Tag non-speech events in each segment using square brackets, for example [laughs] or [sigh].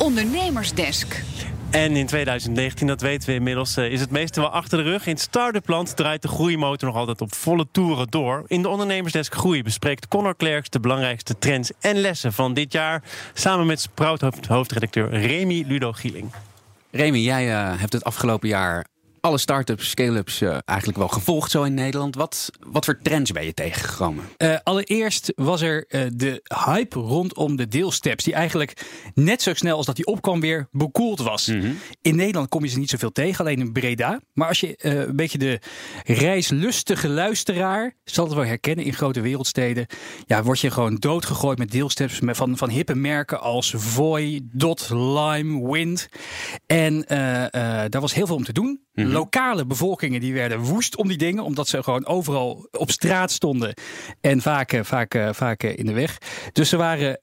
Ondernemersdesk. En in 2019, dat weten we inmiddels, eh, is het meeste wel achter de rug. In het start-up land draait de groeimotor nog altijd op volle toeren door. In de Ondernemersdesk Groei bespreekt Connor Klerks de belangrijkste trends en lessen van dit jaar. Samen met Sprout hoofdredacteur Remy Ludo Gieling. Remy, jij uh, hebt het afgelopen jaar alle start-ups, scale-ups uh, eigenlijk wel gevolgd zo in Nederland. Wat, wat voor trends ben je tegengekomen? Uh, allereerst was er uh, de hype rondom de deelsteps. Die eigenlijk net zo snel als dat die opkwam weer bekoeld was. Mm -hmm. In Nederland kom je ze niet zoveel tegen, alleen in Breda. Maar als je een beetje de reislustige luisteraar zal het wel herkennen in grote wereldsteden. Ja, word je gewoon doodgegooid met deelsteps met van, van hippe merken als Voy, Dot, Lime, Wind. En daar was heel veel om te doen. Mm Mhm. -hmm. Lokale bevolkingen die werden woest om die dingen, omdat ze gewoon overal op straat stonden en vaak, vaak, vaak in de weg. Dus ze waren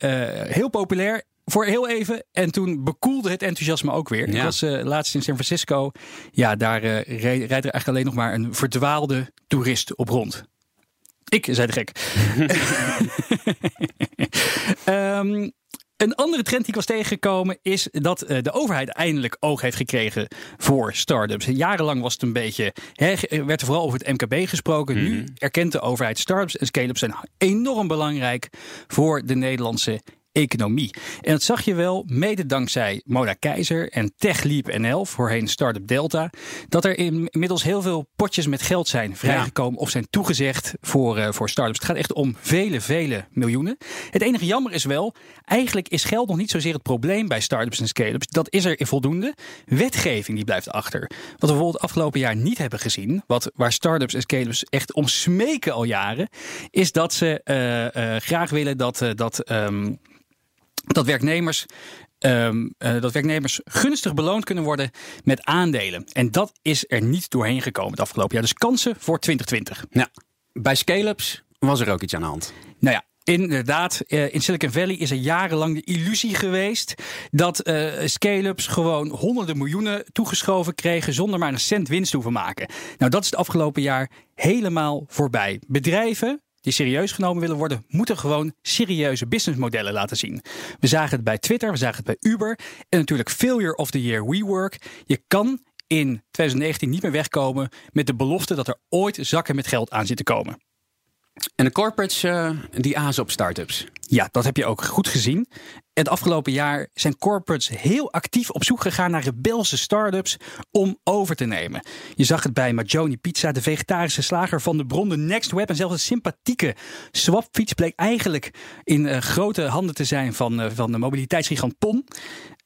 heel populair voor heel even. En toen bekoelde het enthousiasme ook weer. Ja. Ik was uh, laatst in San Francisco. Ja, daar uh, rijdt er eigenlijk alleen nog maar een verdwaalde toerist op rond. Ik, zei de gek. um, [laughs] [laughs] Een andere trend die ik was tegengekomen is dat uh, de overheid eindelijk oog heeft gekregen voor start-ups. Jarenlang was het een beetje, hè, werd er vooral over het MKB gesproken. Mm. Nu erkent de overheid start-ups en scale-ups zijn enorm belangrijk voor de Nederlandse economie. En dat zag je wel mede dankzij Moda Keizer en TechLeap NL, voorheen Startup Delta, dat er inmiddels heel veel potjes met geld zijn vrijgekomen ja. of zijn toegezegd voor, uh, voor startups. Het gaat echt om vele, vele miljoenen. Het enige jammer is wel, eigenlijk is geld nog niet zozeer het probleem bij startups en scale-ups. Dat is er voldoende. Wetgeving die blijft achter. Wat we bijvoorbeeld het afgelopen jaar niet hebben gezien, wat, waar startups en scale-ups echt om smeken al jaren, is dat ze uh, uh, graag willen dat, dat um, dat werknemers. Um, uh, dat werknemers gunstig beloond kunnen worden met aandelen. En dat is er niet doorheen gekomen het afgelopen jaar. Dus kansen voor 2020. Ja, bij scale-ups was er ook iets aan de hand. Nou ja, Inderdaad, in Silicon Valley is er jarenlang de illusie geweest dat uh, scale-ups gewoon honderden miljoenen toegeschoven kregen zonder maar een cent winst hoeven maken. Nou, dat is het afgelopen jaar helemaal voorbij. Bedrijven die serieus genomen willen worden, moeten gewoon serieuze businessmodellen laten zien. We zagen het bij Twitter, we zagen het bij Uber en natuurlijk Failure of the Year WeWork. Je kan in 2019 niet meer wegkomen met de belofte dat er ooit zakken met geld aan zitten komen. En de corporates uh, die azen op startups. Ja, dat heb je ook goed gezien. Het afgelopen jaar zijn corporates heel actief op zoek gegaan naar rebelse start-ups om over te nemen. Je zag het bij Majoni Pizza, de vegetarische slager van de bron, de Next Web en zelfs een sympathieke swapfiets bleek eigenlijk in uh, grote handen te zijn van, uh, van de mobiliteitsgigant PON.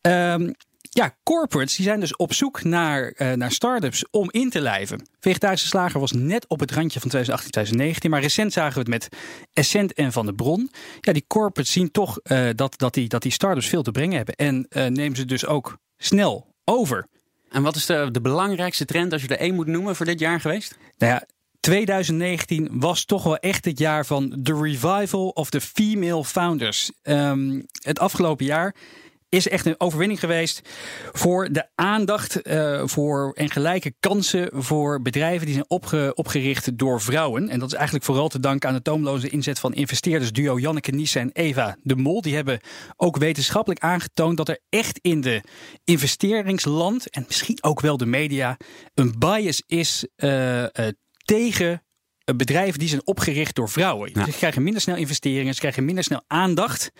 Um, ja, corporates die zijn dus op zoek naar, uh, naar start-ups om in te lijven. Vegetarische Slager was net op het randje van 2018, 2019. Maar recent zagen we het met Essent en Van de Bron. Ja, die corporates zien toch uh, dat, dat, die, dat die start-ups veel te brengen hebben. En uh, nemen ze dus ook snel over. En wat is de, de belangrijkste trend, als je er één moet noemen, voor dit jaar geweest? Nou ja, 2019 was toch wel echt het jaar van the revival of the female founders. Um, het afgelopen jaar is echt een overwinning geweest voor de aandacht uh, voor en gelijke kansen voor bedrijven die zijn opge, opgericht door vrouwen. En dat is eigenlijk vooral te danken aan de toomloze inzet van investeerdersduo Janneke Nies en Eva de Mol. Die hebben ook wetenschappelijk aangetoond dat er echt in de investeringsland en misschien ook wel de media een bias is uh, uh, tegen bedrijven die zijn opgericht door vrouwen. Ja. Ze krijgen minder snel investeringen, ze krijgen minder snel aandacht.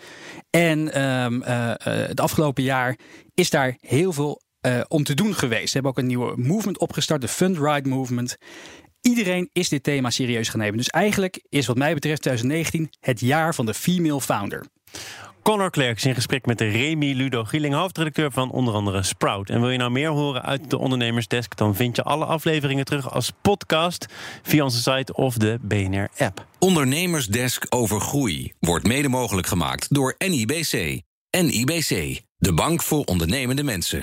En um, uh, uh, het afgelopen jaar is daar heel veel om te doen geweest. Ze hebben ook een nieuwe movement opgestart, de Fundride Movement. Iedereen is dit thema serieus gaan nemen. Dus eigenlijk is wat mij betreft 2019 het jaar van de female founder. Connor Klerks in gesprek met Remy Ludo Gieling, hoofdredacteur van onder andere Sprout. En wil je nou meer horen uit de Ondernemersdesk, dan vind je alle afleveringen terug als podcast via onze site of de BNR-app. Ondernemersdesk over groei wordt mede mogelijk gemaakt door NIBC. NIBC, de bank voor ondernemende mensen.